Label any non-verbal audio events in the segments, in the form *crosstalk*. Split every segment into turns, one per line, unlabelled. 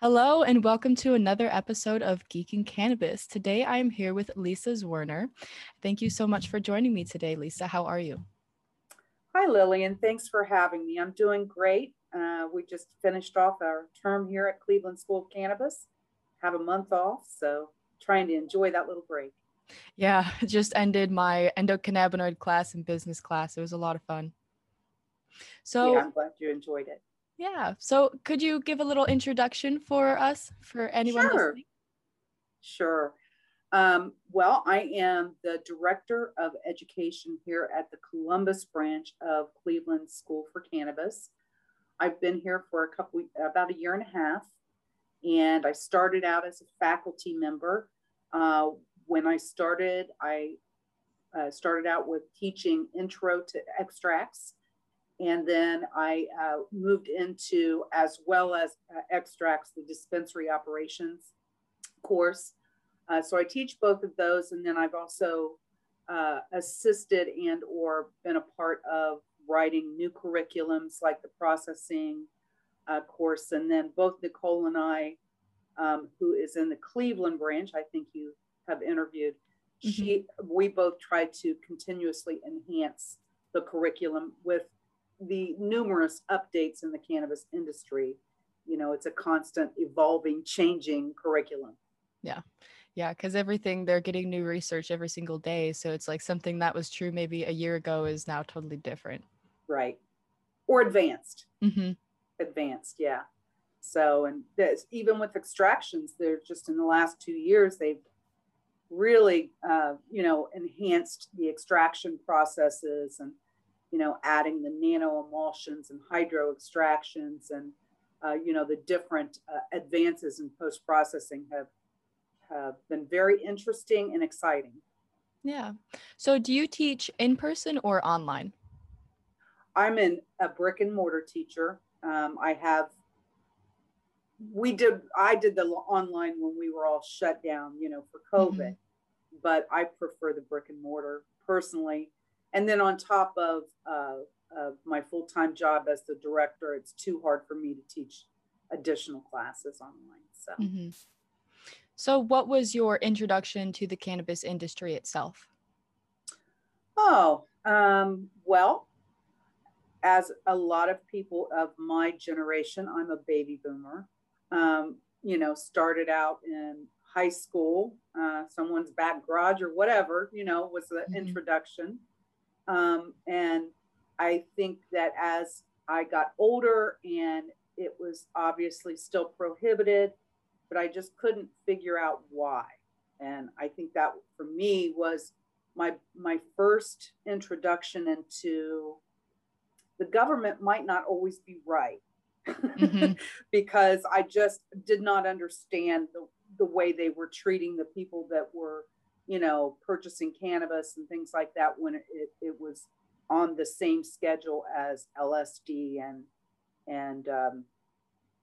Hello, and welcome to another episode of Geeking Cannabis. Today I am here with Lisa Zwerner. Thank you so much for joining me today, Lisa. How are you?
Hi, Lillian. Thanks for having me. I'm doing great. Uh, we just finished off our term here at Cleveland School of Cannabis, have a month off, so trying to enjoy that little break.
Yeah, *laughs* just ended my endocannabinoid class and business class. It was a lot of fun.
So, yeah, I'm glad you enjoyed it.
Yeah. So could you give a little introduction for us, for anyone
sure.
listening?
Sure. Um, well, I am the Director of Education here at the Columbus branch of Cleveland School for Cannabis. I've been here for a couple, about a year and a half, and I started out as a faculty member. Uh, when I started, I uh, started out with teaching intro to extracts and then I uh, moved into, as well as uh, extracts, the dispensary operations course. Uh, so I teach both of those, and then I've also uh, assisted and or been a part of writing new curriculums like the processing uh, course. And then both Nicole and I, um, who is in the Cleveland branch, I think you have interviewed, mm-hmm. she we both try to continuously enhance the curriculum with the numerous updates in the cannabis industry. You know, it's a constant evolving, changing curriculum.
Yeah. Yeah, because everything they're getting new research every single day. So it's like something that was true maybe a year ago is now totally different.
Right. Or advanced.
Mm-hmm.
Advanced, yeah. So, and this, even with extractions, they're just in the last two years, they've really, uh, you know, enhanced the extraction processes and you know, adding the nano emulsions and hydro extractions and, uh, you know, the different uh, advances in post processing have, have been very interesting and exciting.
Yeah. So, do you teach in person or online?
I'm in a brick and mortar teacher. Um, I have, we did, I did the online when we were all shut down, you know, for COVID, mm-hmm. but I prefer the brick and mortar personally and then on top of, uh, of my full-time job as the director it's too hard for me to teach additional classes online so
mm-hmm. so what was your introduction to the cannabis industry itself
oh um, well as a lot of people of my generation i'm a baby boomer um, you know started out in high school uh, someone's back garage or whatever you know was the mm-hmm. introduction um, and I think that as I got older and it was obviously still prohibited, but I just couldn't figure out why. And I think that for me was my my first introduction into the government might not always be right mm-hmm. *laughs* because I just did not understand the, the way they were treating the people that were you know, purchasing cannabis and things like that when it, it, was on the same schedule as LSD and and um,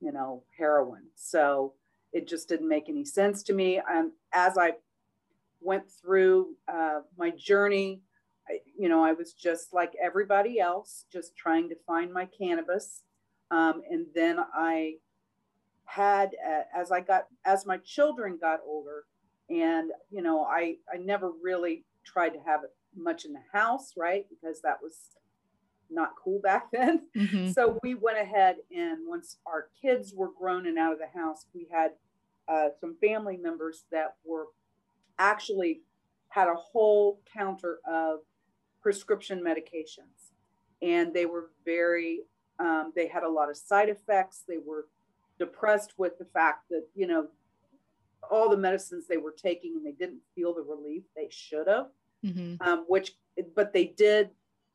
you know heroin. So it just didn't make any sense to me. As I went through uh, my journey, I, you know, I was just like everybody else, just trying to find my cannabis. Um, and then I had, uh, as I got, as my children got older, and you know i i never really tried to have much in the house right? Because that was not cool back *laughs* then. Mm-hmm. so we went ahead and once our kids were grown and out of the house we had uh, some family members that were actually had a whole counter of prescription medications. And they were very um, they had a lot of side effects. They were depressed with the fact that you know all the medicines they were taking and they didn't feel the relief they should have mm-hmm. um, which but they did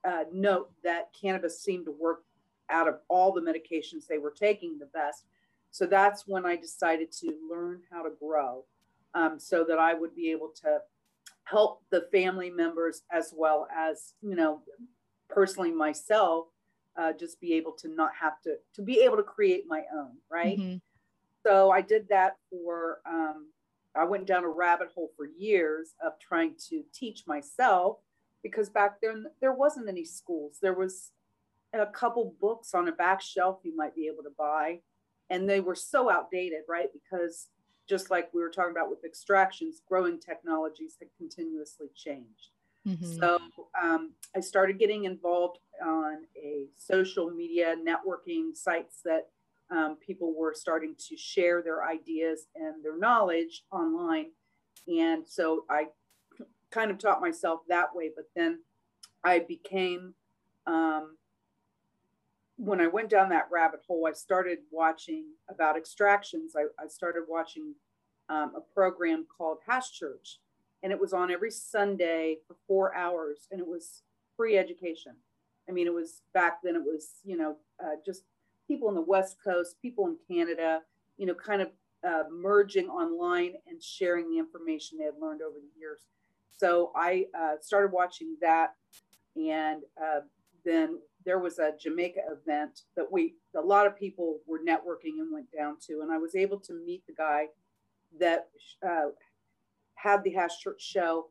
uh, note that cannabis seemed to work out of all the medications they were taking the best. So that's when i decided to learn how to grow um, so that i would be able to help the family members as well as you know personally myself uh, just be able to not have to to be able to create my own right? Mm-hmm so I did that for, um, I went down a rabbit hole for years of trying to teach myself because back then there wasn't any schools. There was, a couple books on a back shelf you might be able to buy. And they were so outdated, right? Because just like we were talking about with extractions, growing technologies had continuously changed. Mm-hmm. So um, I started getting involved on a social media networking sites that um, people were starting to share their ideas and their knowledge online. And so I kind of taught myself that way. But then I became, um, when I went down that rabbit hole, I started watching about extractions. I, I started watching um, a program called Hash Church, and it was on every Sunday for four hours, and it was free education. I mean, it was back then, it was, you know, uh, just people in the West Coast, people in Canada, you know, kind of uh, merging online and sharing the information they had learned over the years. So I uh, started watching that, and uh, then there was a Jamaica event that we a lot of people were networking and went down to, and I was able to meet the guy that uh, had the Hash Church show,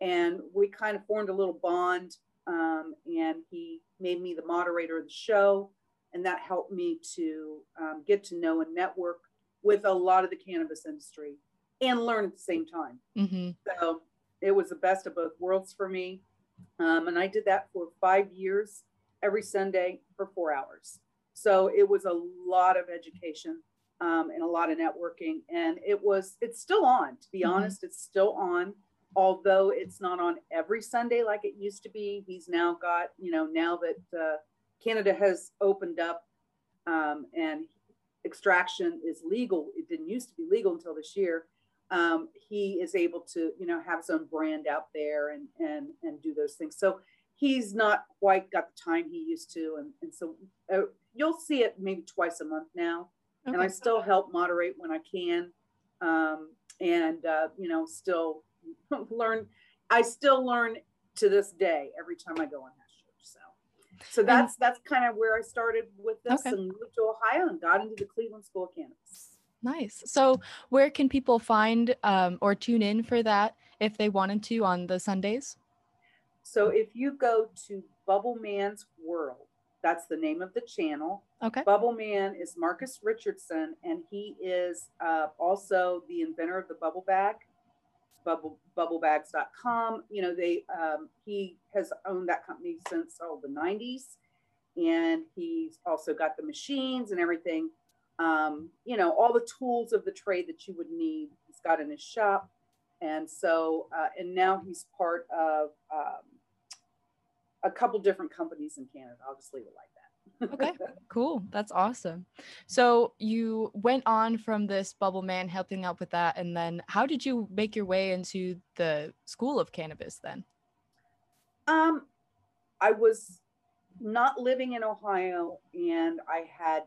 and we kind of formed a little bond. Um, and he made me the moderator of the show, and that helped me to um, get to know and network with a lot of the cannabis industry and learn at the same time. Mm-hmm. So it was the best of both worlds for me. Um, and I did that for five years, every Sunday for four hours. So it was a lot of education um, and a lot of networking. And it was, it's still on, to be mm-hmm. honest, it's still on. Although it's not on every Sunday like it used to be, he's now got, you know, now that uh, Canada has opened up um, and extraction is legal, it didn't used to be legal until this year um, he is able to, you know, have his own brand out there and and and do those things. So he's not quite got the time he used to, and and so uh, you'll see it maybe twice a month now. Okay. And I still help moderate when I can, um, and uh, you know, still *laughs* learn. I still learn to this day every time I go on Hash Church. So, so that's that's kind of where I started with this okay. and moved to Ohio and got into the Cleveland School of Cannabis.
Nice. So, where can people find um, or tune in for that if they wanted to on the Sundays?
So, if you go to Bubble Man's World, that's the name of the channel.
Okay.
Bubble Man is Marcus Richardson, and he is uh, also the inventor of the bubble bag, bubble bubblebags.com. You know, they um, he has owned that company since oh the 90s, and he's also got the machines and everything um, you know, all the tools of the trade that you would need. He's got in his shop. And so, uh, and now he's part of um, a couple different companies in Canada. I'll like that.
Okay, *laughs* cool. That's awesome. So you went on from this bubble man helping out with that. And then how did you make your way into the school of cannabis then?
Um, I was not living in Ohio and I had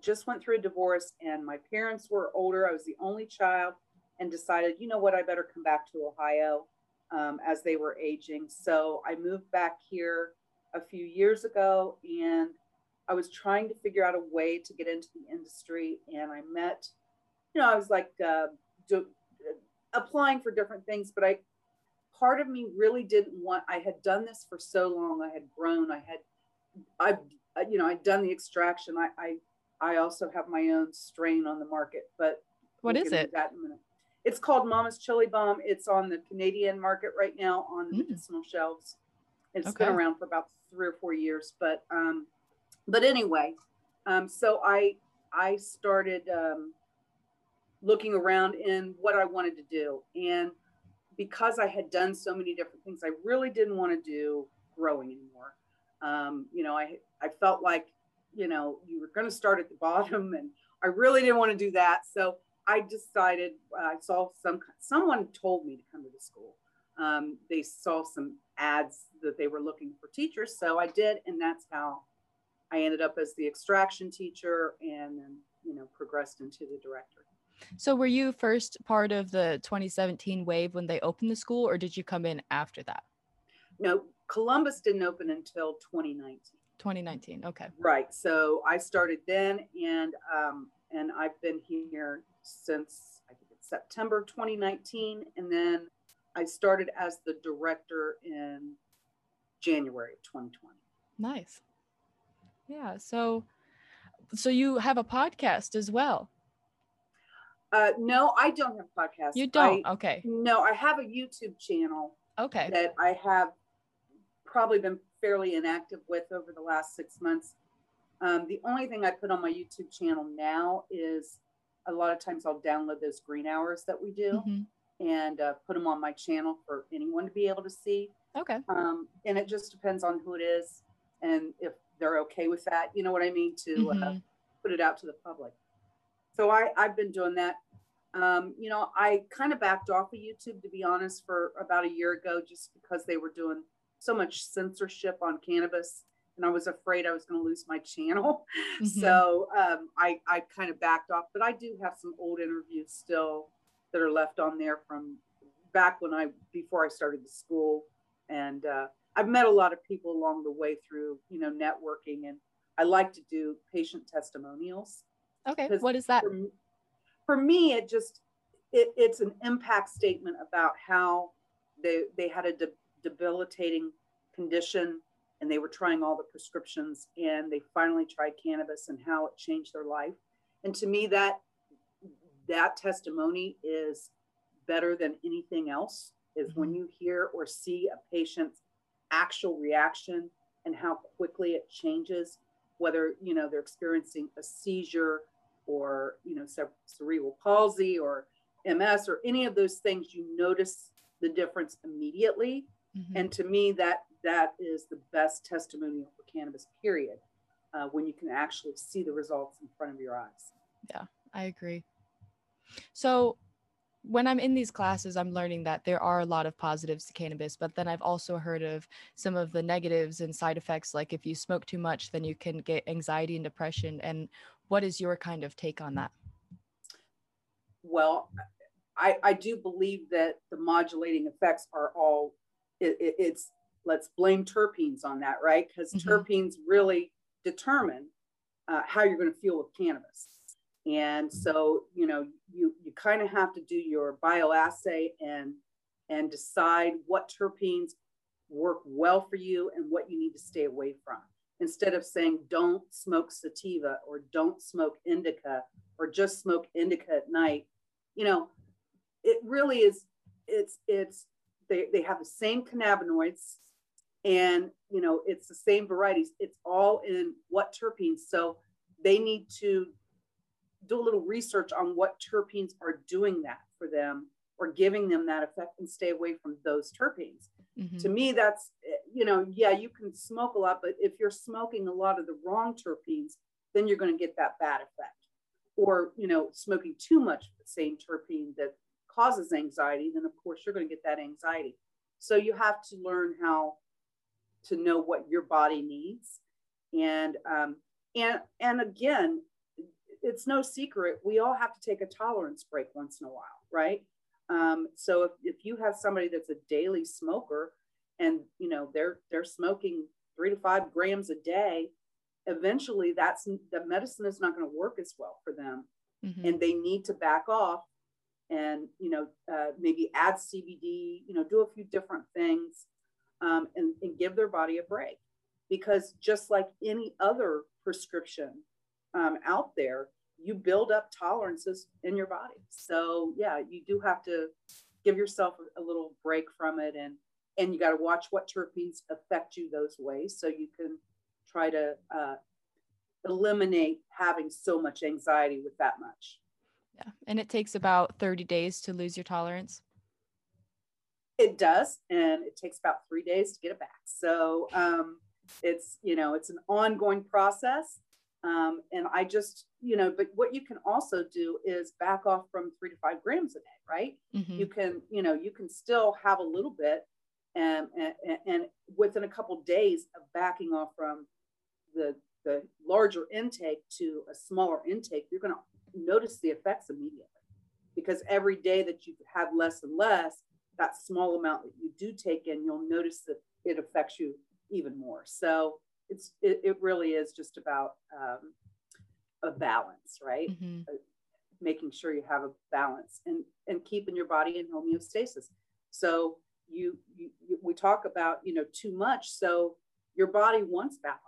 just went through a divorce and my parents were older. I was the only child and decided, you know what, I better come back to Ohio um, as they were aging. So I moved back here a few years ago and I was trying to figure out a way to get into the industry. And I met, you know, I was like uh, do, applying for different things, but I, part of me really didn't want, I had done this for so long. I had grown, I had, I've, you know, I'd done the extraction. I, I I also have my own strain on the market, but
what is it?
That in a minute. It's called Mama's Chili Bomb. It's on the Canadian market right now on mm. medicinal shelves. It's okay. been around for about three or four years, but um, but anyway, um, so I I started um, looking around in what I wanted to do, and because I had done so many different things, I really didn't want to do growing anymore. Um, you know, I I felt like you know, you were going to start at the *laughs* bottom. And I really didn't want to do that. So I decided, uh, I saw some, someone told me to come to the school. Um, they saw some ads that they were looking for teachers. So I did. And that's how I ended up as the extraction teacher and then, you know, progressed into the director.
So were you first part of the 2017 wave when they opened the school or did you come in after that?
No, Columbus didn't open until 2019.
2019. Okay.
Right. So I started then, and um, and I've been here since I think it's September 2019, and then I started as the director in January of 2020.
Nice. Yeah. So, so you have a podcast as well.
Uh, no, I don't have podcast.
You don't.
I,
okay.
No, I have a YouTube channel.
Okay.
That I have probably been fairly inactive with over the last six months. Um, the only thing I put on my YouTube channel now is a lot of times I'll download those green hours that we do mm-hmm. And uh, put them on my channel for anyone to be able to see.
Okay.
Um, and it just depends on who it is and if they're okay with that. You know what I mean? To uh, mm-hmm. uh, put it out to the public. So I, I've been doing that. Um, you know, I kind of backed off of YouTube to be honest for about a year ago, just because they were doing so much censorship on cannabis and I was afraid I was going to lose my channel. *laughs* Mm-hmm. So um, I, I kind of backed off, but I do have some old interviews still that are left on there from back when I, before I started the school. And uh, I've met a lot of people along the way through, you know, networking and I like to do patient testimonials.
Okay. What is that?
For, for me, it just, it, it's an impact statement about how they, they had a de- debilitating condition and they were trying all the prescriptions and they finally tried cannabis and how it changed their life and to me that that testimony is better than anything else is when mm-hmm. you hear or see a patient's actual reaction and how quickly it changes whether you know they're experiencing a seizure or you know cerebral palsy or ms or any of those things you notice the difference immediately mm-hmm. and to me that that is the best testimonial for cannabis, period, uh, when you can actually see the results in front of your eyes.
Yeah, I agree. So, when I'm in these classes, I'm learning that there are a lot of positives to cannabis, but then I've also heard of some of the negatives and side effects. Like if you smoke too much, then you can get anxiety and depression. And what is your kind of take on that?
Well, I, I do believe that the modulating effects are all it, it, it's let's blame terpenes on that, right? Because mm-hmm. terpenes really determine uh, how you're going to feel with cannabis. And so, you know, you you kind of have to do your bioassay and and decide what terpenes work well for you and what you need to stay away from. Instead of saying don't smoke sativa or don't smoke indica or just smoke indica at night, you know, it really is it's it's they, they have the same cannabinoids and you know it's the same varieties it's all in what terpenes so they need to do a little research on what terpenes are doing that for them or giving them that effect and stay away from those terpenes. Mm-hmm. to me that's you know yeah you can smoke a lot but if you're smoking a lot of the wrong terpenes then you're going to get that bad effect. Or you know smoking too much of the same terpene that causes anxiety then of course you're going to get that anxiety. So you have to learn how to know what your body needs and um, and and again it's no secret we all have to take a tolerance break once in a while right um, so if, if you have somebody that's a daily smoker and you know they're they're smoking three to five grams a day eventually that's the medicine is not going to work as well for them mm-hmm. and they need to back off and you know uh, maybe add cbd you know do a few different things um, and, and give their body a break. Because just like any other prescription um, out there, you build up tolerances in your body. So yeah, you do have to give yourself a, little break from it, and and you got to watch what terpenes affect you those ways, so you can try to uh, eliminate having so much anxiety with that much.
Yeah, and it takes about thirty days to lose your tolerance.
It does, and it takes about three days to get it back. So um, it's you know it's an ongoing process, um, and I just you know. But what you can also do is back off from three to five grams a day, right? Mm-hmm. You can you know you can still have a little bit, and and, and within a couple of days of backing off from the the larger intake to a smaller intake, you're going to notice the effects immediately because every day that you have less and less that small amount that you do take in, you'll notice that it affects you even more. So it's it, it really is just about um, a balance, right? Mm-hmm. Uh, making sure you have a balance and and keeping your body in homeostasis. So you, you, you we talk about you know too much. So your body wants balance.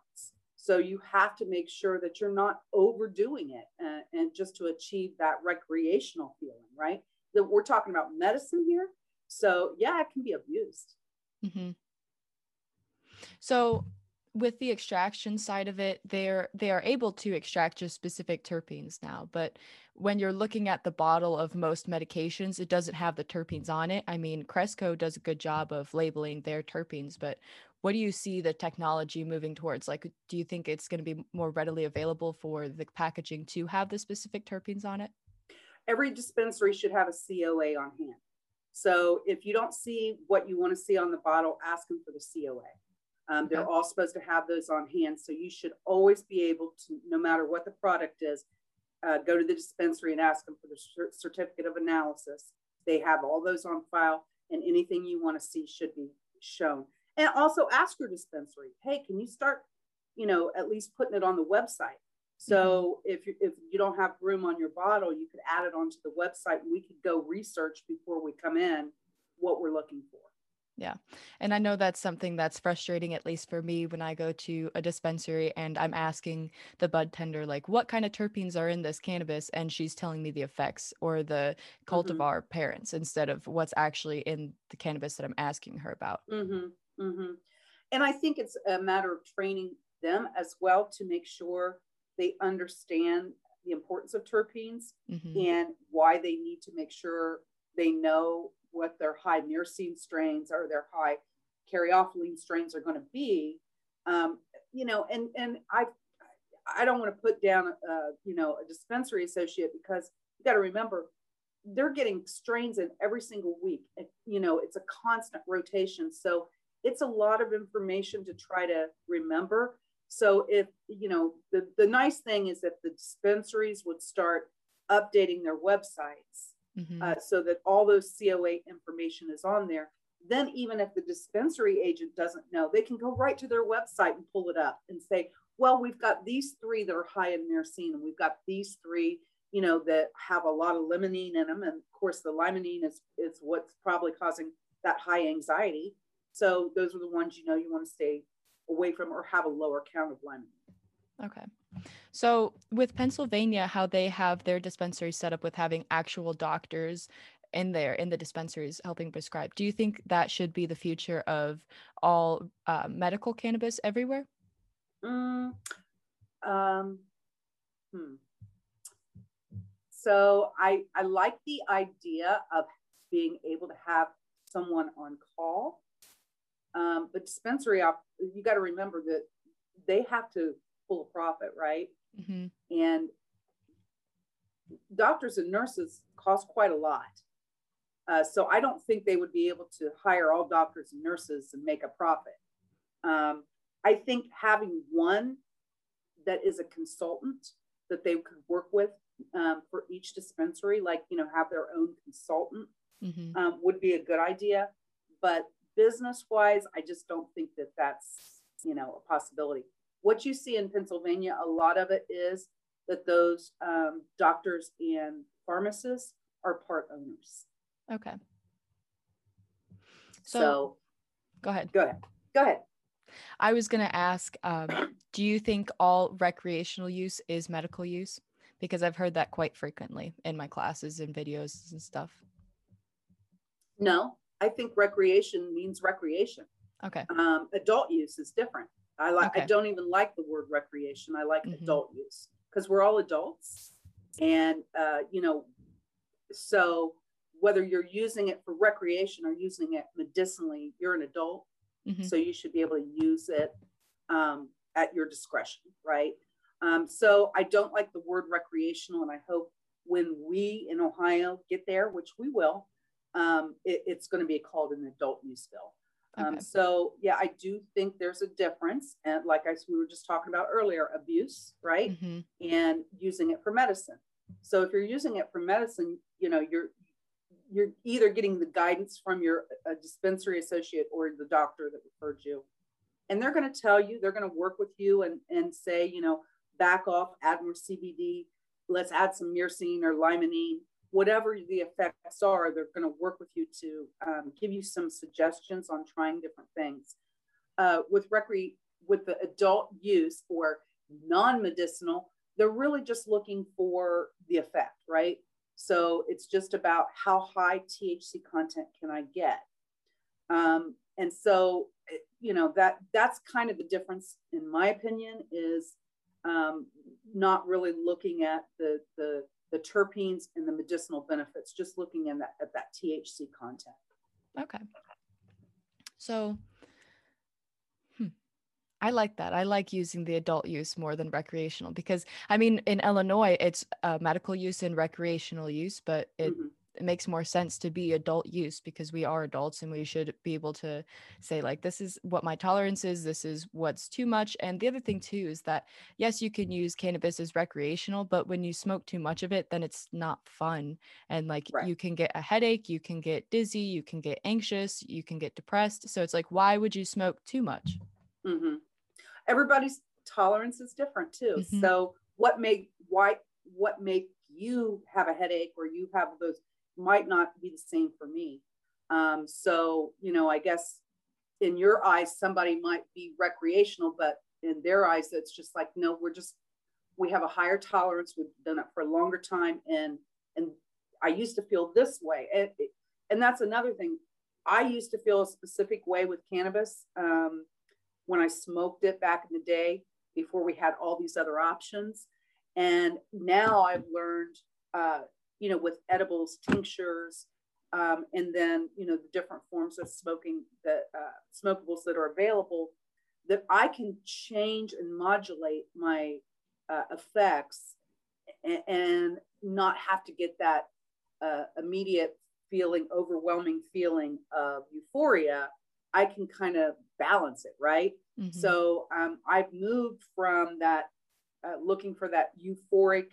So you have to make sure that you're not overdoing it and, and just to achieve that recreational feeling, right? That we're talking about medicine here. So yeah, it can be abused.
Mm-hmm. So with the extraction side of it, they're they are able to extract just specific terpenes now. But when you're looking at the bottle of most medications, it doesn't have the terpenes on it. I mean, Cresco does a good job of labeling their terpenes, but what do you see the technology moving towards? Like, do you think it's going to be more readily available for the packaging to have the specific terpenes on it?
Every dispensary should have a COA on hand. So if you don't see what you want to see on the bottle, ask them for the COA. Um, they're all supposed to have those on hand. So you should always be able to, no matter what the product is, uh, go to the dispensary and ask them for the certificate of analysis. They have all those on file, and anything you want to see should be shown. And also ask your dispensary, hey, can you start, you know, at least putting it on the website? So mm-hmm. if you, if you don't have room on your bottle, you could add it onto the website and we could go research before we come in what we're looking for.
Yeah. And I know that's something that's frustrating, at least for me, when I go to a dispensary and I'm asking the bud tender, like, what kind of terpenes are in this cannabis? And she's telling me the effects or the mm-hmm. cultivar mm-hmm. parents instead of what's actually in the cannabis that I'm asking her about.
Mm-hmm. Mm-hmm. And I think it's a matter of training them as well to make sure they understand the importance of terpenes mm-hmm. and why they need to make sure they know what their high myrcene strains or their high caryophyllene strains are going to be. Um, you know, and and I I don't want to put down you know a dispensary associate because you got to remember they're getting strains in every single week. You know, it's a constant rotation. So it's a lot of information to try to remember. So if, you know, the, the nice thing is that the dispensaries would start updating their websites mm-hmm. uh, so that all those COA information is on there. Then, even if the dispensary agent doesn't know, they can go right to their website and pull it up and say, well, we've got these three that are high in myrcene, and we've got these three, you know, that have a lot of limonene in them. And of course, the limonene is, is what's probably causing that high anxiety. So those are the ones you know you want to stay away from or have a lower count of limonene.
Okay. So with Pennsylvania, how they have their dispensaries set up with having actual doctors in there in the dispensaries helping prescribe, do you think that should be the future of all uh, medical cannabis everywhere?
Mm, um, hmm. So I I like the idea of being able to have someone on call, um, but dispensary op- you got to remember that they have to pull a profit, right? Mm-hmm. And doctors and nurses cost quite a lot. Uh, so I don't think they would be able to hire all doctors and nurses and make a profit. Um, I think having one that is a consultant that they could work with um, for each dispensary, like you know, have their own consultant, mm-hmm. um, would be a good idea. But business wise, I just don't think that that's you know a possibility what you see in Pennsylvania, a lot of it is that those um, doctors and pharmacists are part owners.
Okay.
So, so,
go ahead.
Go ahead. Go ahead.
I was going to ask um, do you think all recreational use is medical use? Because I've heard that quite frequently in my classes and videos and stuff.
No, I think recreation means recreation.
Okay.
Um, adult use is different. I like okay. I don't even like the word recreation. I like mm-hmm. adult use because we're all adults. And uh, you know, so whether you're using it for recreation or using it medicinally, you're an adult. Mm-hmm. So you should be able to use it um, at your discretion, right? Um, so I don't like the word recreational, and I hope when we in Ohio get there, which we will, um, it, it's going to be called an adult use bill. Um, okay. So yeah, I do think there's a difference. And like I we were just talking about earlier, abuse, right? Mm-hmm. And using it for medicine. So if you're using it for medicine, you know, you're you're either getting the guidance from your dispensary associate or the doctor that referred you. And they're going to tell you, they're going to work with you and, and say, you know, back off, add more CBD, let's add some myrcene or limonene whatever the effects are, they're going to work with you to um, give you some suggestions on trying different things. Uh, with recre- with the adult use or non-medicinal, they're really just looking for the effect, right? So it's just about how high THC content can I get. Um, and so, you know, that that's kind of the difference, in my opinion, is um, not really looking at the, the the terpenes and the medicinal benefits, just looking in that at that THC content.
Okay. So hmm, I like that. I like using the adult use more than recreational because I mean in Illinois it's uh, medical use and recreational use, but it mm-hmm it makes more sense to be adult use because we are adults and we should be able to say like this is what my tolerance is this is what's too much and the other thing too is that yes you can use cannabis as recreational but when you smoke too much of it then it's not fun and like right. you can get a headache you can get dizzy you can get anxious you can get depressed so it's like why would you smoke too much
mm-hmm. everybody's tolerance is different too mm-hmm. so what make why what make you have a headache or you have those might not be the same for me. Um, so, you know, I guess in your eyes, somebody might be recreational, but in their eyes, it's just like, no, we're just, we have a higher tolerance. We've done it for a longer time. And, and I used to feel this way. And, and that's another thing. I used to feel a specific way with cannabis um, when I smoked it back in the day before we had all these other options. And now I've learned uh, you know, with edibles, tinctures, um, and then, you know, the different forms of smoking that uh, smokables that are available, that I can change and modulate my uh, effects and, and, not have to get that uh, immediate feeling, overwhelming feeling of euphoria. I can kind of balance it, right? Mm-hmm. So um, I've moved from that uh, looking for that euphoric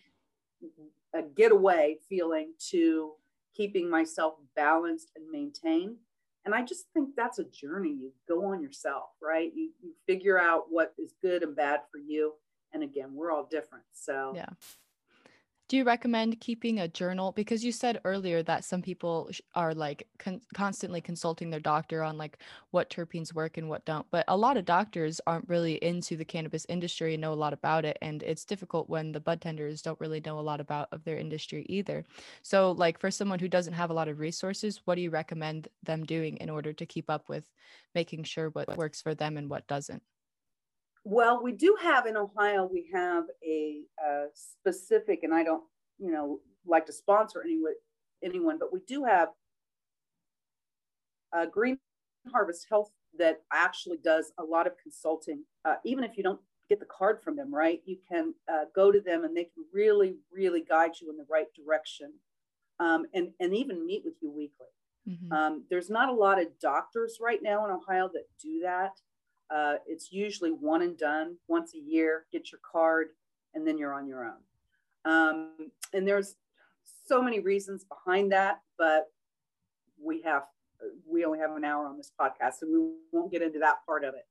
a getaway feeling to keeping myself balanced and maintained. And I just think that's a journey you go on yourself, right? You, you figure out what is good and bad for you. And again, we're all different. So,
yeah do you recommend keeping a journal? Because you said earlier that some people are like con- constantly consulting their doctor on like what terpenes work and what don't but a lot of doctors aren't really into the cannabis industry and know a lot about it and it's difficult when the bud tenders don't really know a lot about of their industry either. So like for someone who doesn't have a lot of resources what do you recommend them doing in order to keep up with making sure what works for them and what doesn't
well, we do have in Ohio, we have a, a specific, and I don't, you know, like to sponsor anyone, anyone, but we do have a Green Harvest Health that actually does a lot of consulting. Uh, even if you don't get the card from them, right? You can uh, go to them and they can really, really guide you in the right direction um, and, and even meet with you weekly. Mm-hmm. Um, there's not a lot of doctors right now in Ohio that do that. Uh, it's usually one and done once a year, get your card, and then you're on your own. Um, and there's so many reasons behind that, but we have we only have an hour on this podcast, so we won't get into that part of it.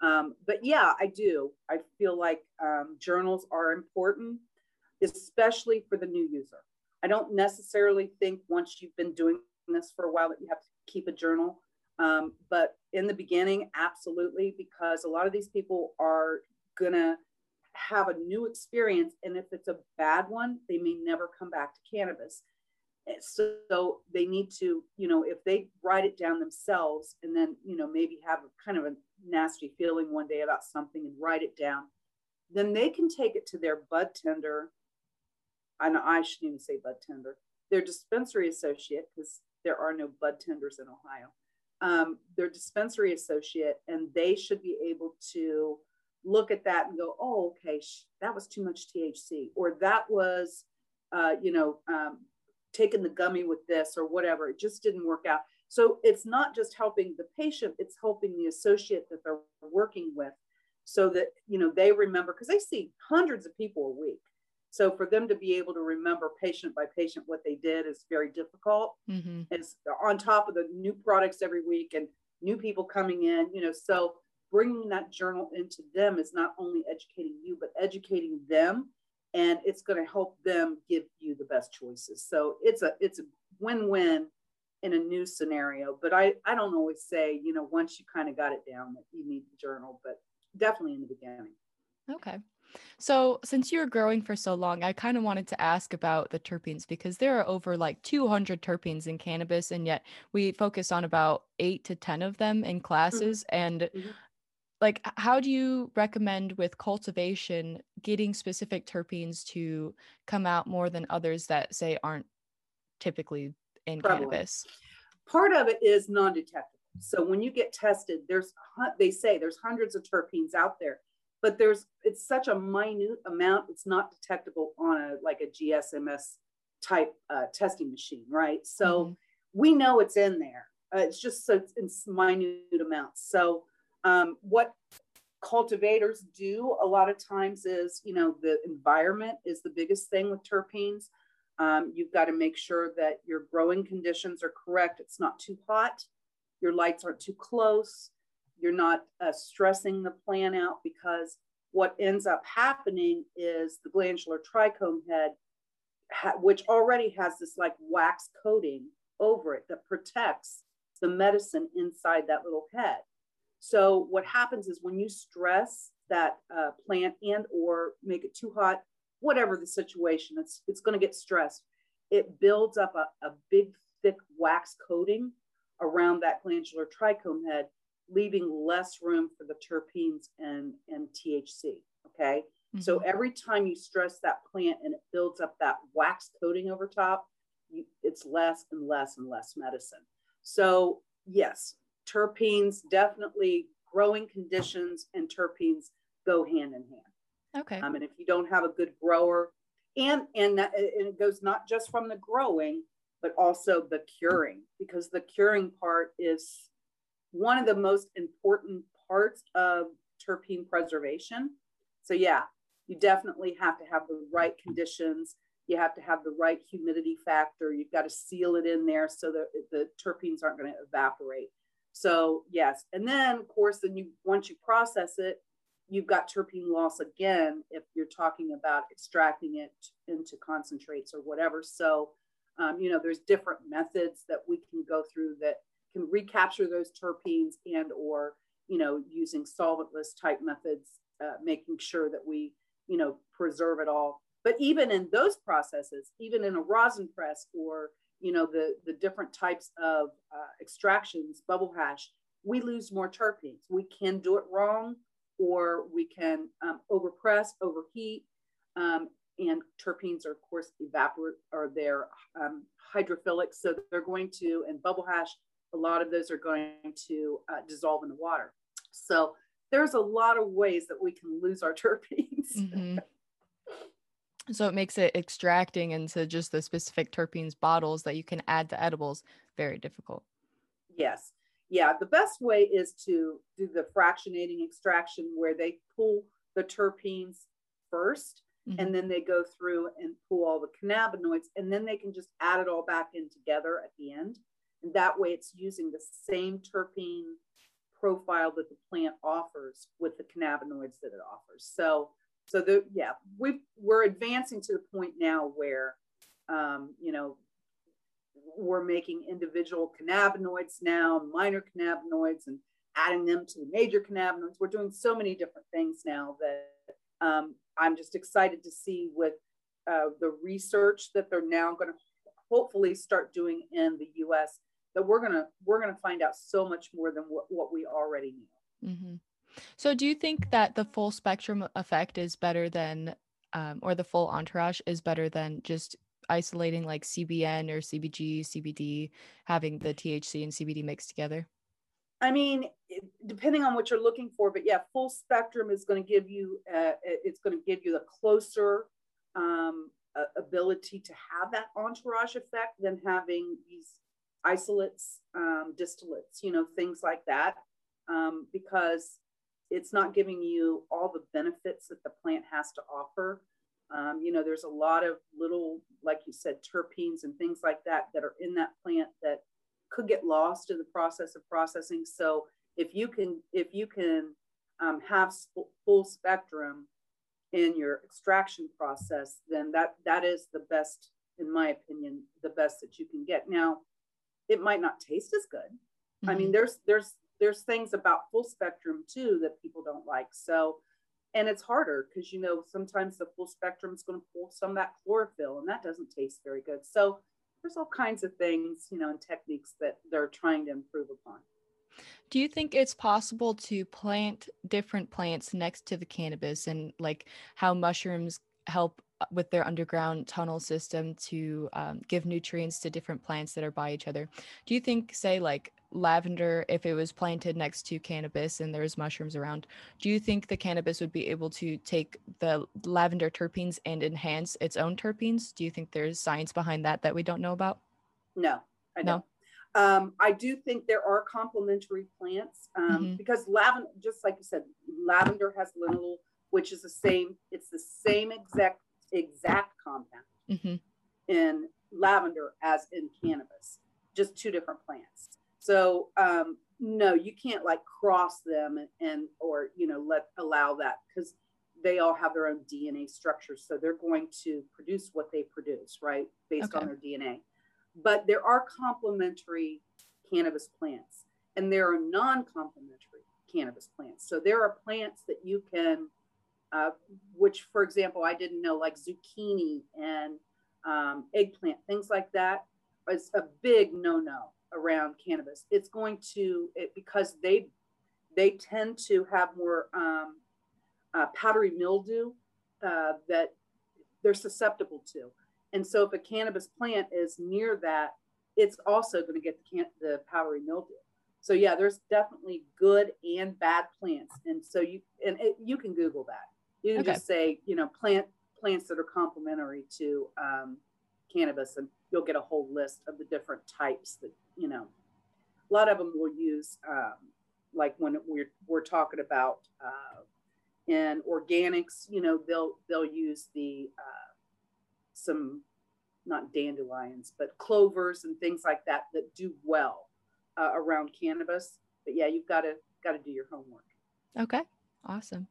Um, but yeah, I do. I feel like um, journals are important, especially for the new user. I don't necessarily think once you've been doing this for a while that you have to keep a journal. Um, but in the beginning, absolutely, because a lot of these people are going to have a new experience. And if it's a bad one, they may never come back to cannabis. So, so they need to, you know, if they write it down themselves and then, you know, maybe have a kind of a nasty feeling one day about something and write it down, then they can take it to their bud tender. I know I shouldn't even say bud tender, their dispensary associate, because there are no bud tenders in Ohio um, their dispensary associate, and they should be able to look at that and go, oh, okay, sh- that was too much THC, or that was, uh, you know, um, taking the gummy with this or whatever. It just didn't work out. So it's not just helping the patient, it's helping the associate that they're working with so that, you know, they remember because they see hundreds of people a week. So for them to be able to remember patient by patient what they did is very difficult. Mm-hmm. It's on top of the new products every week and new people coming in, you know, so bringing that journal into them is not only educating you, but educating them. And it's going to help them give you the best choices. So it's a, it's a win-win in a new scenario. But I, I don't always say, you know, once you kind of got it down that you need the journal, but definitely in the beginning.
Okay. So, since you were growing for so long, I kind of wanted to ask about the terpenes because there are over like 200 terpenes in cannabis, and yet we focus on about eight to 10 of them in mm-hmm. classes. Mm-hmm. And mm-hmm. like, how do you recommend with cultivation getting specific terpenes to come out more than others that say aren't typically in cannabis?
Part of it is non detectable. So, when you get tested, there's, they say there's hundreds of terpenes out there but there's it's such a minute amount it's not detectable on a like a GC-MS type uh, testing machine right? So mm-hmm. we know it's in there. Uh, it's just so it's in minute amounts. So um, what cultivators do a lot of times is you know the environment is the biggest thing with terpenes. Um, you've got to make sure that your growing conditions are correct. It's not too hot. Your lights aren't too close you're not uh, stressing the plant out because what ends up happening is the glandular trichome head, ha- which already has this like wax coating over it that protects the medicine inside that little head. So what happens is when you stress that uh, plant and or make it too hot, whatever the situation, it's it's going to get stressed. It builds up a, a big thick wax coating around that glandular trichome head leaving less room for the terpenes and, and THC. Okay. Mm-hmm. So every time you stress that plant and it builds up that wax coating over top, you, it's less and less and less medicine. So, yes, terpenes definitely growing conditions and terpenes go hand in hand.
Okay.
Um, and if you don't have a good grower, and and, and it goes not just from the growing, but also the curing, because the curing part is one of the most important parts of terpene preservation. So, yeah, you definitely have to have the right conditions. You have to have the right humidity factor. You've got to seal it in there so that the terpenes aren't going to evaporate. So, yes. And then, of course, then you once you process it, you've got terpene loss again if you're talking about extracting it into concentrates or whatever. So, um, you know, there's different methods that we can go through that can recapture those terpenes and or you know using solventless type methods uh, making sure that we you know preserve it all. But even in those processes even in a rosin press or you know the the different types of uh, extractions bubble hash we lose more terpenes. We can do it wrong or we can um, overpress overheat um, and terpenes are of course evaporate or they're um, hydrophilic. So they're going to and bubble hash a lot of those are going to uh, dissolve in the water. So there's a lot of ways that we can lose our *laughs* terpenes. Mm-hmm.
So it makes it extracting into just the specific terpenes bottles that you can add to edibles very difficult.
Yes. Yeah. The best way is to do the fractionating extraction where they pull the terpenes 1st mm-hmm. and then they go through and pull all the cannabinoids and then they can just add it all back in together at the end. And that way it's using the same terpene profile that the plant offers with the cannabinoids that it offers. So, so the, yeah, we we're advancing to the point now where, um, you know, we're making individual cannabinoids now, minor cannabinoids, and adding them to the major cannabinoids. We're doing so many different things now that um, I'm just excited to see with uh, the research that they're now going to hopefully start doing in the U.S that we're gonna we're gonna find out so much more than what, what we already knew
mm-hmm. so do you think that the full spectrum effect is better than um, or the full entourage is better than just isolating like cbn or cbg cbd having the thc and cbd mixed together
i mean depending on what you're looking for but yeah full spectrum is going to give you uh, it's going to give you the closer um, ability to have that entourage effect than having these isolates, um, distillates, you know, things like that, um, because it's not giving you all the benefits that the plant has to offer. Um, you know, there's a lot of little, like you said, terpenes and things like that that are in that plant that could get lost in the process of processing. So if you can, if you can um, have sp- full spectrum in your extraction process, then that that is the best, in my opinion, the best that you can get. Now, it might not taste as good. Mm-hmm. I mean, mm-hmm. there's there's there's things about full spectrum too that people don't like. So, and it's harder because you know sometimes the full spectrum is going to pull some of that chlorophyll, and that doesn't taste very good. So, there's all kinds of things, you know, and techniques that they're trying to improve upon.
Do you think it's possible to plant different plants next to the cannabis and like how mushrooms help with their underground tunnel system to um, give nutrients to different plants that are by each other? Do you think, say, like lavender, if it was planted next to cannabis and there's mushrooms around, do you think the cannabis would be able to take the lavender terpenes and enhance its own terpenes? Do you think there's science behind that that we don't know about?
No, I don't. Um, I do think there are complementary plants um, mm-hmm. because lavender, just like you said, lavender has linalool, which is the same. It's the same exact exact compound mm-hmm. in lavender as in cannabis, just two different plants. So um, no, you can't like cross them and, and or you know let allow that because they all have their own DNA structure. So they're going to produce what they produce, right, based okay. on their DNA but there are complementary cannabis plants and there are non-complementary cannabis plants. So there are plants that you can, uh, which for example, I didn't know like zucchini and um, eggplant, things like that is a big no-no around cannabis. It's going to, it, because they, they tend to have more um, uh, powdery mildew uh, that they're susceptible to. And so if a cannabis plant is near that, it's also going to get the, can- the powdery mildew. So yeah, there's definitely good and bad plants. And so you, and it, you can Google that. You can okay. just say, you know, plant plants that are complementary to um, cannabis and you'll get a whole list of the different types that, you know, a lot of them will use, um, like when we're, we're talking about uh, in organics, you know, they'll, they'll use the, uh, some not dandelions, but clovers and things like that that do well uh, around cannabis. But yeah, you've got to got to do your homework.
Okay, awesome.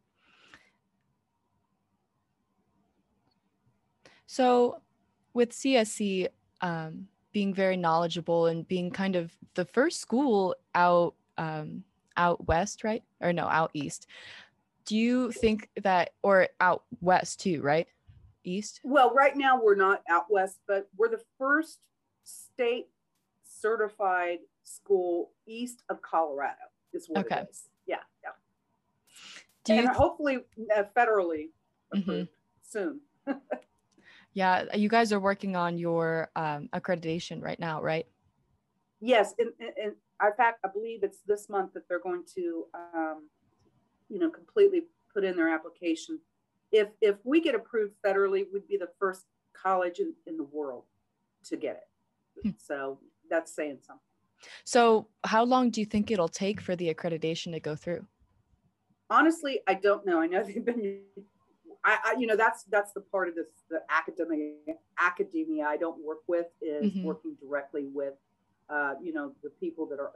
So, with CSC um, being very knowledgeable and being kind of the first school out um, out west, right? Or no, out east. Do you think that, or out west too, right? east?
Well, right now we're not out west, but we're the first state certified school east of Colorado. Is what okay. it is. Yeah, yeah. Do and you th- hopefully uh, federally mm-hmm. soon. *laughs*
yeah, you guys are working on your um, accreditation right now, right?
Yes, and, and, and in fact, I believe it's this month that they're going to, um, you know, completely put in their application if if we get approved federally, we'd be the first college in, in the world to get it. Hmm. So that's saying something.
So how long do you think it'll take for the accreditation to go through?
Honestly, I don't know. I know *laughs* they've been I, I, you know that's that's the part of this the academic academia I don't work with is mm-hmm. working directly with uh, you know the people that are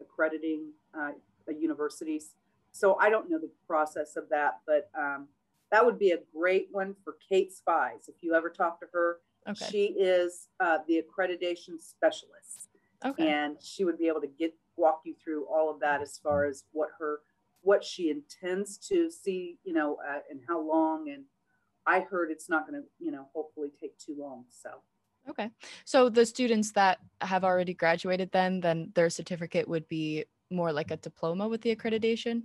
accrediting uh, universities. So I don't know the process of that, but um, that would be a great one for Kate Spies. If you ever talk to her, okay. she is uh, the accreditation specialist. Okay. And she would be able to get walk you through all of that as far as what her what she intends to see, you know, uh, and how long. And I heard it's not going to, you know, hopefully take too long. So.
Okay. So the students that have already graduated then then their certificate would be more like a diploma with the accreditation?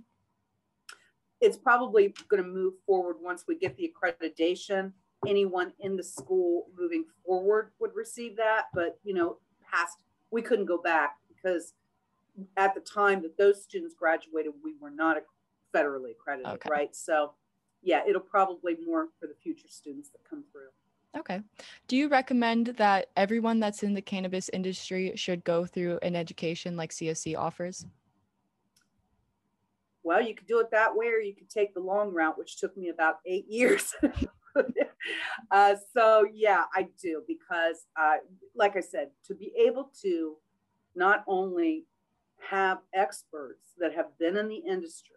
it's probably going to move forward once we get the accreditation. Anyone in the school moving forward would receive that, but you know, past we couldn't go back because at the time that those students graduated, we were not federally accredited, okay. right? So, yeah, it'll probably more for the future students that come through.
Okay. Do you recommend that everyone that's in the cannabis industry should go through an education like CSC offers?
Well, you could do it that way, or you could take the long route, which took me about eight *laughs* years. uh, so, yeah, I do because, uh, like I said, to be able to not only have experts that have been in the industry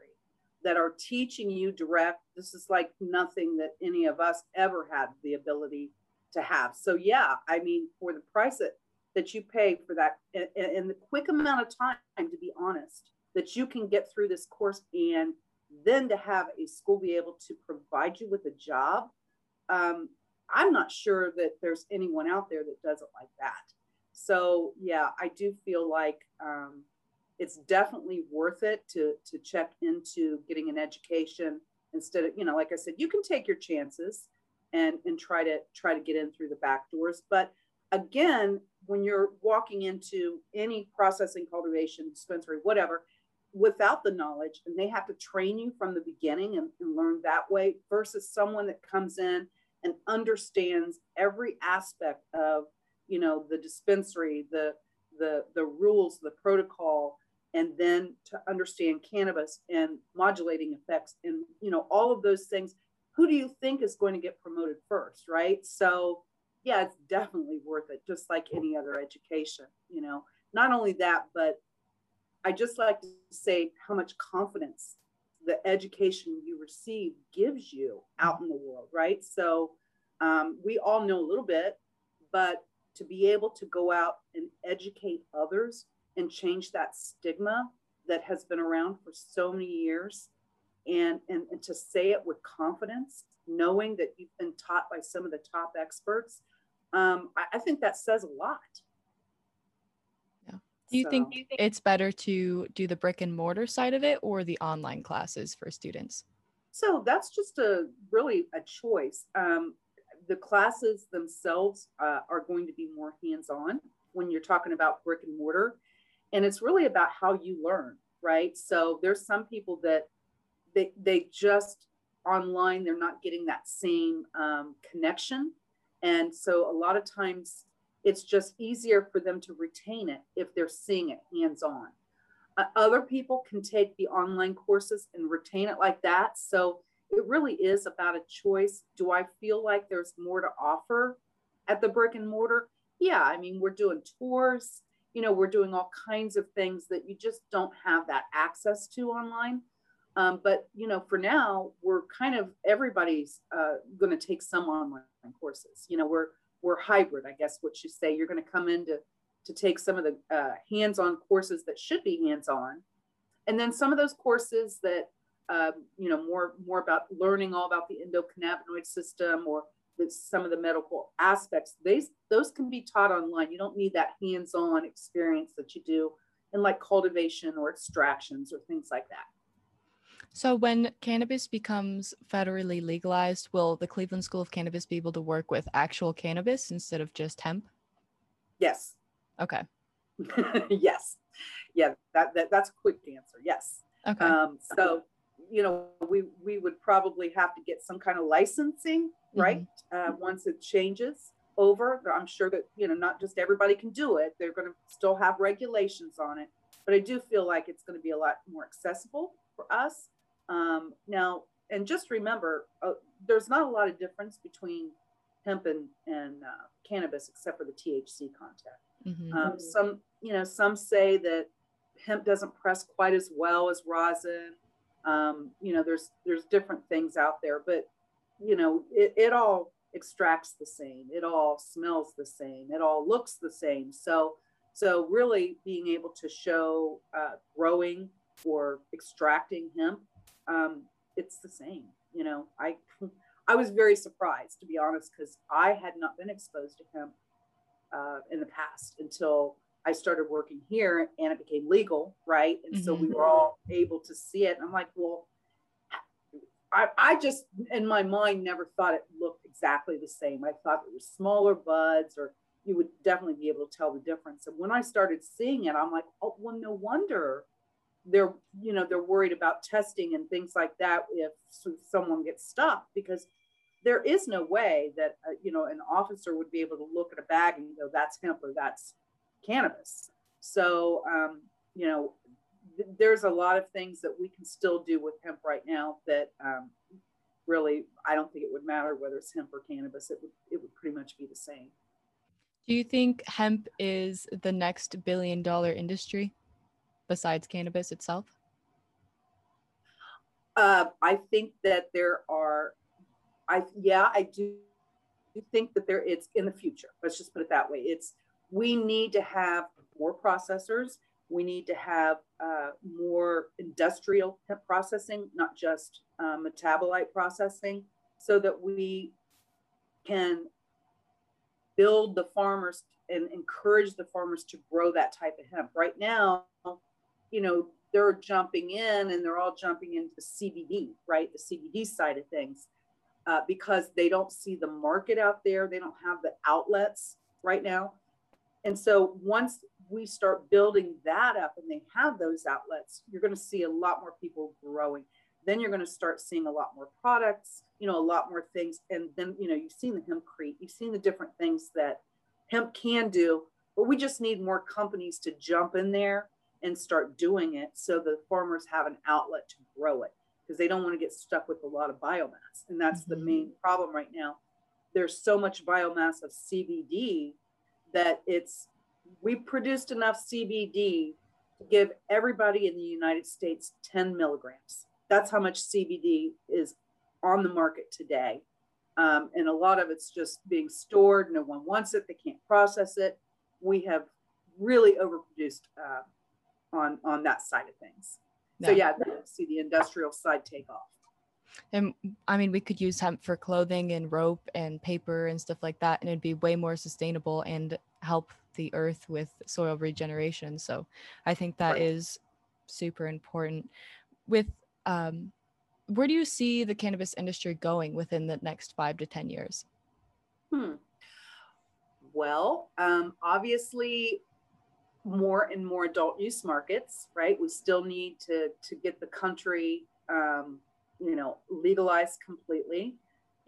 that are teaching you direct, this is like nothing that any of us ever had the ability to have. So, yeah, I mean, for the price that, that you pay for that in, the quick amount of time, to be honest, that you can get through this course and then to have a school be able to provide you with a job um, i'm not sure that there's anyone out there that does it like that so yeah i do feel like um, it's definitely worth it to to check into getting an education instead of you know like i said you can take your chances and and try to try to get in through the back doors. But again when you're walking into any processing cultivation dispensary whatever without the knowledge and they have to train you from the beginning and, and learn that way versus someone that comes in and understands every aspect of you know the dispensary the the the rules the protocol and then to understand cannabis and modulating effects and you know all of those things who do you think is going to get promoted first right? So yeah it's definitely worth it just like any other education you know. Not only that but i just like to say how much confidence the education you receive gives you out in the world right? So um, we all know a little bit but to be able to go out and educate others and change that stigma that has been around for so many years and, and, and to say it with confidence, knowing that you've been taught by some of the top experts, um, I, I, think that says a lot.
Yeah. Do you, so, think, do you think it's better to do the brick and mortar side of it or the online classes for students?
So that's just a really a choice. Um, the classes themselves uh, are going to be more hands-on when you're talking about brick and mortar and it's really about how you learn right? So there's some people that they, they just online they're not getting that same um, connection. And so a lot of times it's just easier for them to retain it if they're seeing it hands on uh, other people can take the online courses and retain it like that. So it really is about a choice. Do i feel like there's more to offer at the brick and mortar? Yeah i mean we're doing tours you know, we're doing all kinds of things that you just don't have that access to online. Um, but you know, for now, we're kind of everybody's uh, going to take some online courses. You know, we're we're hybrid, I guess what you say. You're going to come in to to take some of the uh, hands-on courses that should be hands-on, and then some of those courses that um, you know more more about learning all about the endocannabinoid system or some of the medical aspects, they, those can be taught online. You don't need that hands-on experience that you do in like cultivation or extractions or things like that.
So when cannabis becomes federally legalized, will the Cleveland School of Cannabis be able to work with actual cannabis instead of just hemp?
Yes.
Okay. *laughs*
yes. Yeah, that, that that's a quick answer. Yes.
Okay.
Um, so you know, we we would probably have to get some kind of licensing, right? Mm-hmm. Uh, once it changes over, I'm sure that you know, not just everybody can do it. They're going to still have regulations on it, but I do feel like it's going to be a lot more accessible for us. Um, now, and just remember, uh, there's not a lot of difference between hemp and, and uh, cannabis except for the THC content. Mm-hmm. Um, some, you know, some say that hemp doesn't press quite as well as rosin um, you know there's there's different things out there but you know it, it all extracts the same it all smells the same it all looks the same so so really being able to show uh, growing or extracting hemp um, it's the same you know i *laughs* i was very surprised to be honest because i had not been exposed to hemp uh, in the past until I started working here and it became legal, right? And mm-hmm. so we mm-hmm. were all able to see it. And I'm like, well, I, I just in my mind never thought it looked exactly the same. I thought it was smaller buds, or you would definitely be able to tell the difference. And when I started seeing it, I'm like, oh, well, no wonder they're you know they're worried about testing and things like that if someone gets stopped because there is no way that uh, you know an officer would be able to look at a bag and go that's hemp or that's cannabis. So, um, you know, there's a lot of things that we can still do with hemp right now that um, really, I don't think it would matter whether it's hemp or cannabis. It would, it would pretty much be the same.
Do you think hemp is the next billion dollar industry besides cannabis itself?
Uh, I think that there are, I yeah, I do think that there it's in the future. Let's just put it that way. It's we need to have more processors We need to have uh, more industrial hemp processing, not just uh, metabolite processing, so that we can build the farmers and encourage the farmers to grow that type of hemp. Right now, you know, they're jumping in and they're all jumping into CBD, right? The CBD side of things, uh, because they don't see the market out there. They don't have the outlets right now. And so once we start building that up and they have those outlets, you're going to see a lot more people growing. Then you're going to start seeing a lot more products, you know, a lot more things. And then, you know, you've seen the hempcrete, you've seen the different things that hemp can do, but we just need more companies to jump in there and start doing it so the farmers have an outlet to grow it because they don't want to get stuck with a lot of biomass. And that's mm-hmm. the main problem right now. There's so much biomass of CBD that it's, we produced enough CBD to give everybody in the United States 10 milligrams. That's how much CBD is on the market today. Um, and a lot of it's just being stored. No one wants it. They can't process it. We have really overproduced uh, on on that side of things. So yeah, see the industrial side take off.
And I mean, we could use hemp for clothing and rope and paper and stuff like that, and it'd be way more sustainable and help the earth with soil regeneration. So I think that right. is super important. With um, where do you see the cannabis industry going within the next five to ten years?
Hmm. Well, um, obviously, more and more adult use markets, right? We still need to to get the country, um, you know, legalized completely,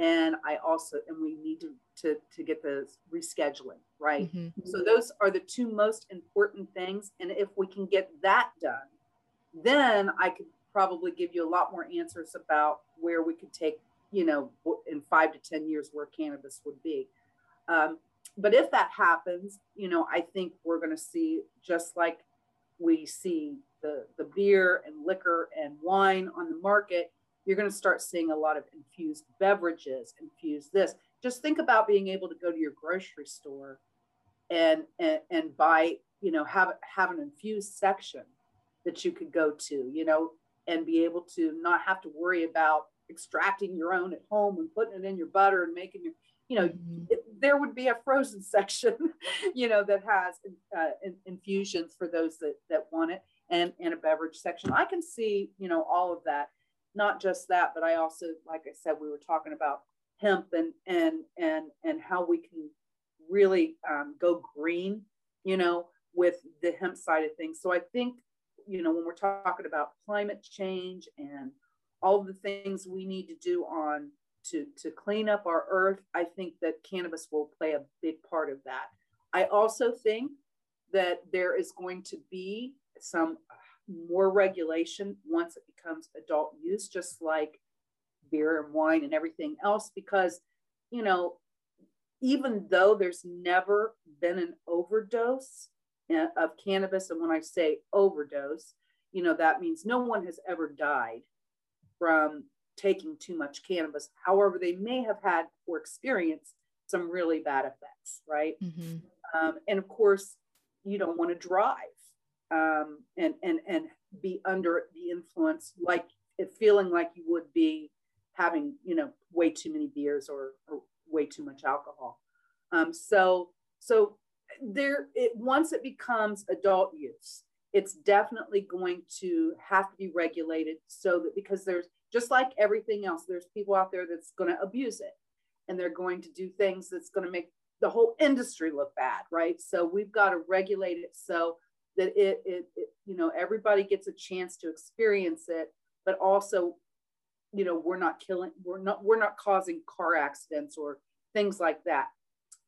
and I also and we need to to to get the rescheduling right. Mm-hmm. So those are the two most important things, and if we can get that done, then I could probably give you a lot more answers about where we could take, you know, in five to ten years where cannabis would be. Um, but if that happens, you know, I think we're going to see just like we see the the beer and liquor and wine on the market, you're going to start seeing a lot of infused beverages, infused this. Just think about being able to go to your grocery store and and, and buy, you know, have have an infused section that you could go to, you know, and be able to not have to worry about extracting your own at home and putting it in your butter and making your you know, mm-hmm. it, there would be a frozen *laughs* section, you know, that has uh, in, infusions for those that, that want it and, and a beverage section. I can see, you know, all of that, not just that, but I also, like I said, we were talking about hemp and, and, and, and how we can really um, go green, you know, with the hemp side of things. So I think, you know, when we're talking about climate change and all the things we need to do on to to clean up our earth i think that cannabis will play a big part of that i also think that there is going to be some more regulation once it becomes adult use just like beer and wine and everything else because you know even though there's never been an overdose uh, of cannabis and when i say overdose you know that means no one has ever died from taking too much cannabis. However, they may have had or experienced some really bad effects, right? Mm-hmm. Um, and of course, you don't want to drive um, and and and be under the influence, like it feeling like you would be having, you know, way too many beers or, or way too much alcohol. Um, so so there, it once it becomes adult use, it's definitely going to have to be regulated so that because there's just like everything else, there's people out there that's going to abuse it and they're going to do things that's going to make the whole industry look bad, right? So we've got to regulate it so that it, it, it, you know, everybody gets a chance to experience it, but also, you know, we're not killing, we're not, we're not causing car accidents or things like that.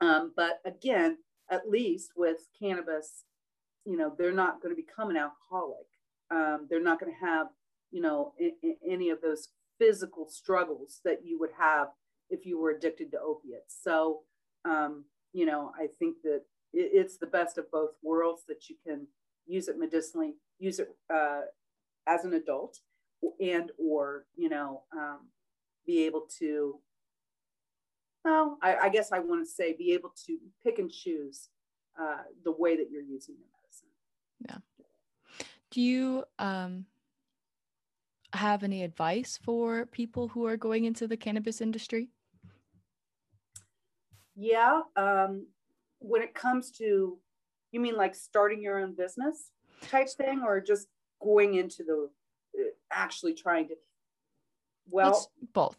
Um, but again, at least with cannabis, you know, they're not going to become an alcoholic. Um, they're not going to have you know, in, in any of those physical struggles that you would have if you were addicted to opiates. So, um, you know, I think that it, it's the best of both worlds that you can use it medicinally, use it uh, as an adult, and or you know, um, be able to. Well, I, I guess I want to say be able to pick and choose uh, the way that you're using your medicine.
Yeah. do you um, have any advice for people who are going into the cannabis industry?
Yeah. Um, when it comes to, you mean like starting your own business type thing, or just going into the uh, actually trying to? Well,
both.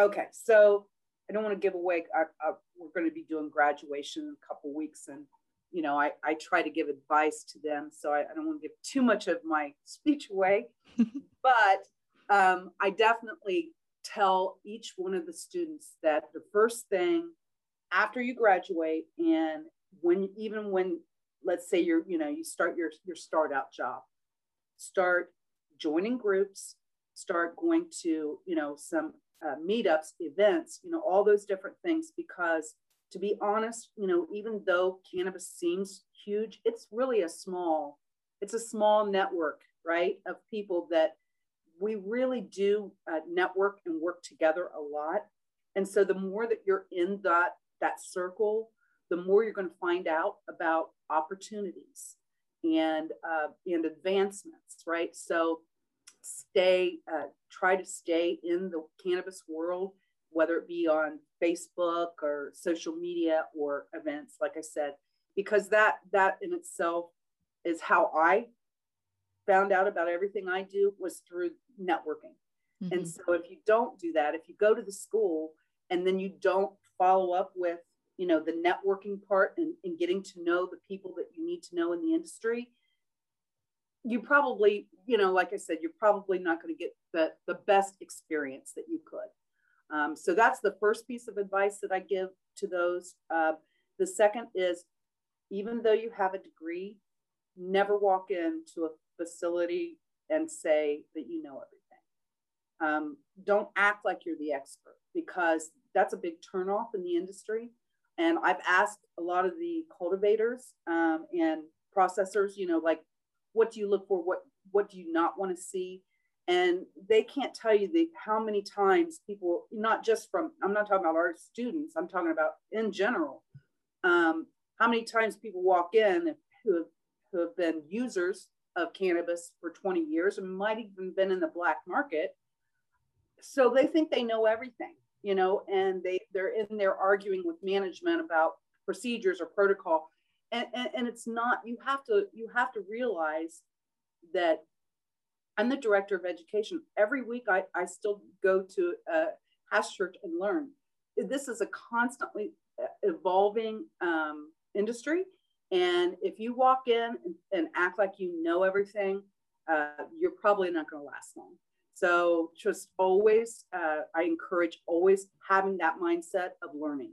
Okay, so I don't want to give away. I, I, we're going to be doing graduation in a couple weeks, and you know, I, I try to give advice to them, so I, I don't want to give too much of my *laughs* speech away. but um, I definitely tell each one of the students that the first thing after you graduate and when even when let's say you're you know you start your your start out job start joining groups start going to you know some uh, meetups events you know all those different things because to be honest you know even though cannabis seems huge it's really a small it's a small network right of people that we really do uh, network and work together a lot. And so the more that you're in that that circle, the more you're going to find out about opportunities and uh, and advancements, right? So stay, uh, try to stay in the cannabis world, whether it be on Facebook or social media or events, like I said, because that that in itself is how I found out about everything I do was through networking. Mm-hmm. And so if you don't do that, if you go to the school and then you don't follow up with you know the networking part and, and getting to know the people that you need to know in the industry you probably you know like i said you're probably not going to get the the best experience that you could. Um, so that's the first piece of advice that i give to those. Uh, the second is even though you have a degree never walk into a facility and say that you know everything. Um, don't act like you're the expert because that's a big turnoff in the industry. And I've asked a lot of the cultivators um, and processors, you know, like, what do you look for? What what do you not want to see? And they can't tell you the how many times people, not just from, I'm not talking about our students, I'm talking about in general, um, how many times people walk in who have, who have been users of cannabis for 20 years and might even been in the black market. So they think they know everything you know, and they they're in there arguing with management about procedures or protocol. And, and, and it's not you have to you have to realize that I'm the director of education. Every week I, I still go to a house church and learn. This is a constantly uh, evolving um, industry. And if you walk in and, and act like you know everything, uh, you're probably not going to last long. So just always, uh, I encourage always having that mindset of learning.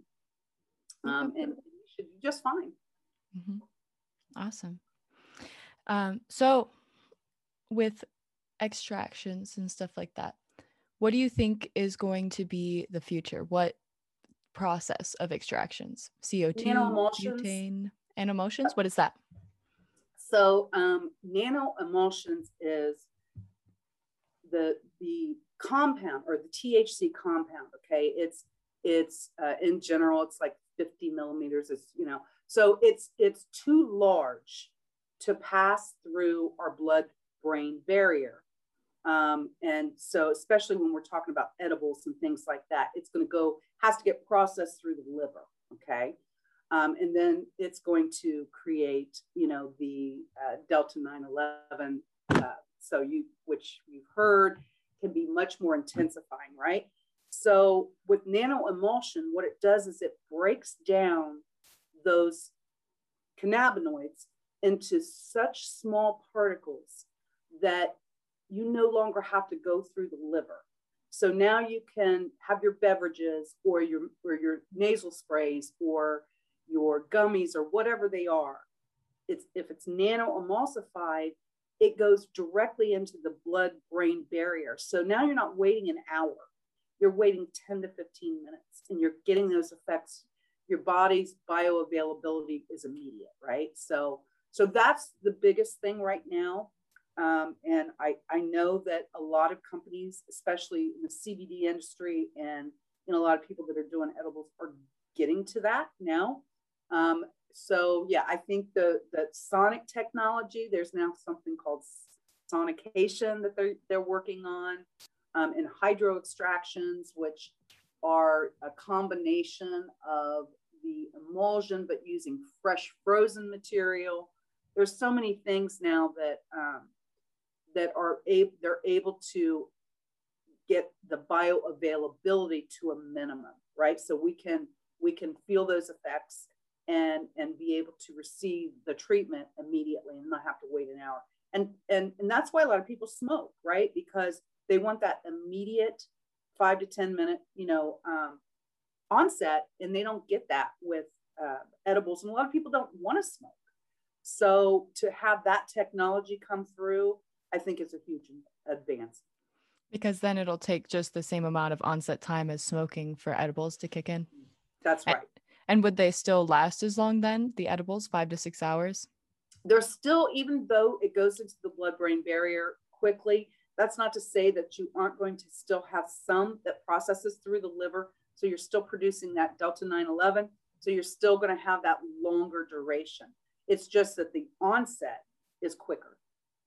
Um, and you should be just fine.
Mm-hmm. Awesome. Um, so with extractions and stuff like that, what do you think is going to be the future? What process of extractions? CO2, butane, nano emulsions? What is that?
So um, nano emulsions is the the compound or the THC compound. Okay, it's it's uh, in general it's like 50 millimeters. It's you know so it's it's too large to pass through our blood brain barrier. Um, and so, especially when we're talking about edibles and things like that, it's going to go, has to get processed through the liver. Okay. Um, and then it's going to create, you know, the uh, Delta 911 uh, so you which you've heard can be much more intensifying right? So with nano emulsion what it does is it breaks down those cannabinoids into such small particles that you no longer have to go through the liver. So now you can have your beverages or your or your nasal sprays or your gummies or whatever they are. It's if it's nano emulsified it goes directly into the blood brain barrier. So now you're not waiting an hour, you're waiting 10 to 15 minutes and you're getting those effects. Your body's bioavailability is immediate, right? So, so that's the biggest thing right now. Um, and I, I know that a lot of companies, especially in the CBD industry and you know, a lot of people that are doing edibles are getting to that now. Um, so yeah, I think the the sonic technology, there's now something called sonication that they're, they're working on, um, and hydro extractions, which are a combination of the emulsion, but using fresh frozen material. There's so many things now that um, that are able they're able to get the bioavailability to a minimum, right? So we can we can feel those effects and and be able to receive the treatment immediately and not have to wait an hour. And and and that's why a lot of people smoke, right? Because they want that immediate five to ten minute, you know, um, onset, and they don't get that with uh, edibles. And a lot of people don't want to smoke. So to have that technology come through, I think is a huge advance.
Because then it'll take just the same amount of onset time as smoking for edibles to kick in.
That's right.
And would they still last as long then, the edibles, five to six hours?
They're still, even though it goes into the blood brain barrier quickly, that's not to say that you aren't going to still have some that processes through the liver. So you're still producing that Delta 911. So you're still going to have that longer duration. It's just that the onset is quicker.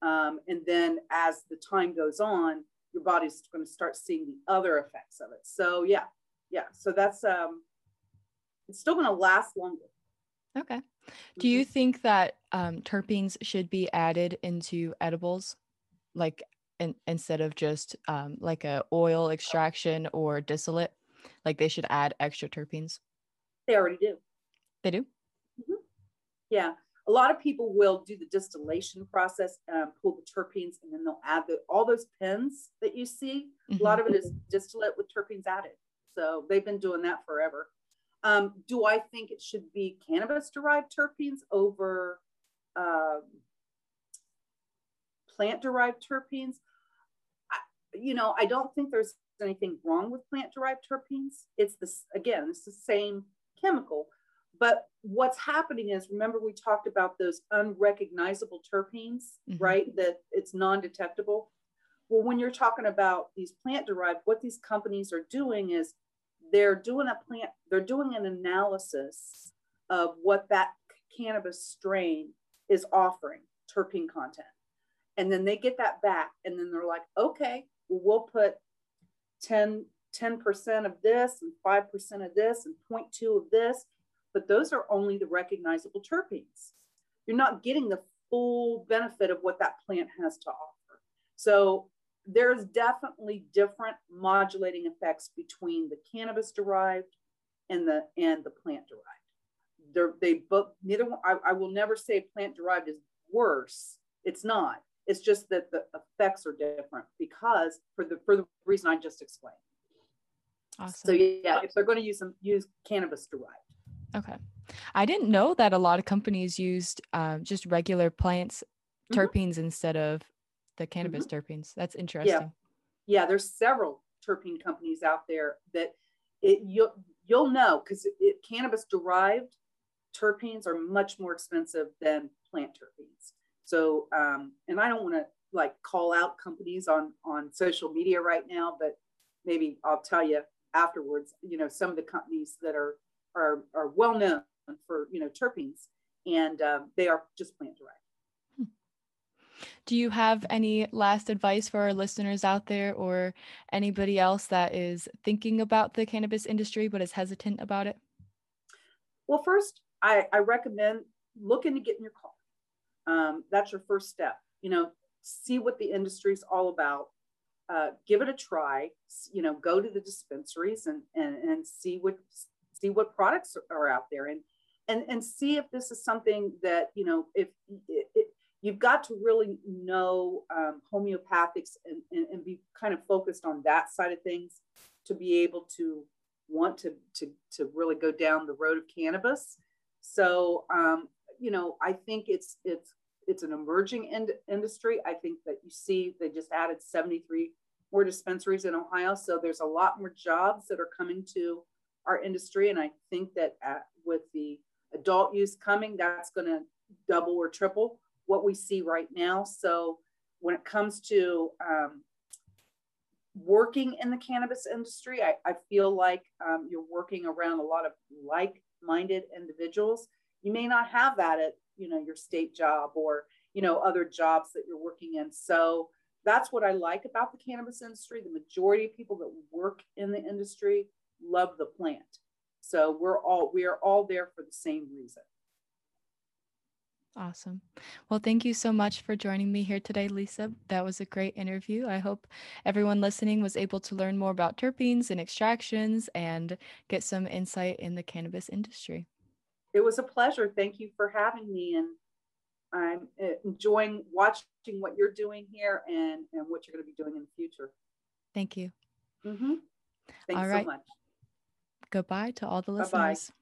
Um, and then as the time goes on, your body's going to start seeing the other effects of it. So yeah, yeah. So that's um, it's still going to last longer.
Okay. Do you mm-hmm. think that um, terpenes should be added into edibles, like in, instead of just um, like a oil extraction or distillate? Like they should add extra terpenes.
They already do.
They do.
Mm-hmm. Yeah, a lot of people will do the distillation process, um, pull the terpenes, and then they'll add the, all those pins that you see. Mm-hmm. A lot of it is distillate with terpenes added. So they've been doing that forever. Um, do I think it should be cannabis derived terpenes over um, plant derived terpenes? I, you know, I don't think there's anything wrong with plant derived terpenes. It's this, again, it's the same chemical. But what's happening is, remember, we talked about those unrecognizable terpenes, mm-hmm. right? That it's non detectable. Well, when you're talking about these plant derived, what these companies are doing is they're doing a plant, they're doing an analysis of what that cannabis strain is offering terpene content. And then they get that back and then they're like, okay, well, put 10, 10% of this and 5% of this and 0.2 of this, but those are only the recognizable terpenes. You're not getting the full benefit of what that plant has to offer. So there's definitely different modulating effects between the cannabis derived and the and the plant derived. They're, they both neither one. I, I will never say plant derived is worse. It's not. It's just that the effects are different because for the for the reason I just explained. Awesome. So yeah, if they're going to use them, use cannabis derived.
Okay, I didn't know that a lot of companies used um, just regular plants mm-hmm. terpenes mm-hmm. instead of the cannabis mm-hmm. terpenes. That's interesting.
Yeah. yeah, there's several terpene companies out there that it you'll you'll know because cannabis derived terpenes are much more expensive than plant terpenes. So, um, and I don't want to like call out companies on on social media right now, but maybe I'll tell you afterwards. You know, some of the companies that are are are well known for you know terpenes, and um, they are just plant derived.
Do you have any last advice for our listeners out there or anybody else that is thinking about the cannabis industry but is hesitant about it?
Well, first, I, I recommend looking to get in your car. Um, that's your first step. You know, see what the industry is all about. Uh, give it a try. You know, go to the dispensaries and, and, and see what see what products are out there and and and see if this is something that you know if it, you've got to really know um, homeopathics and, and, and, be kind of focused on that side of things to be able to want to to, to really go down the road of cannabis. So um, you know i think it's it's it's an emerging ind- industry. I think that you see they just added 73 more dispensaries in ohio. So there's a lot more jobs that are coming to our industry. And i think that at, with the adult use coming that's going to double or triple what we see right now. So when it comes to um, working in the cannabis industry, I, I feel like um, you're working around a lot of like-minded individuals. You may not have that at you know your state job or you know, other jobs that you're working in. So that's what I like about the cannabis industry. The majority of people that work in the industry love the plant. So we're all we are all there for the same reason.
Awesome. Well, thank you so much for joining me here today, Lisa. That was a great interview. I hope everyone listening was able to learn more about terpenes and extractions and get some insight in the cannabis industry.
It was a pleasure. Thank you for having me. And I'm eh, enjoying watching what you're doing here and, and what you're going to be doing in the future.
Thank you.
Mm-hmm. Thanks
all right.
so much.
Goodbye to all the listeners. Bye-bye.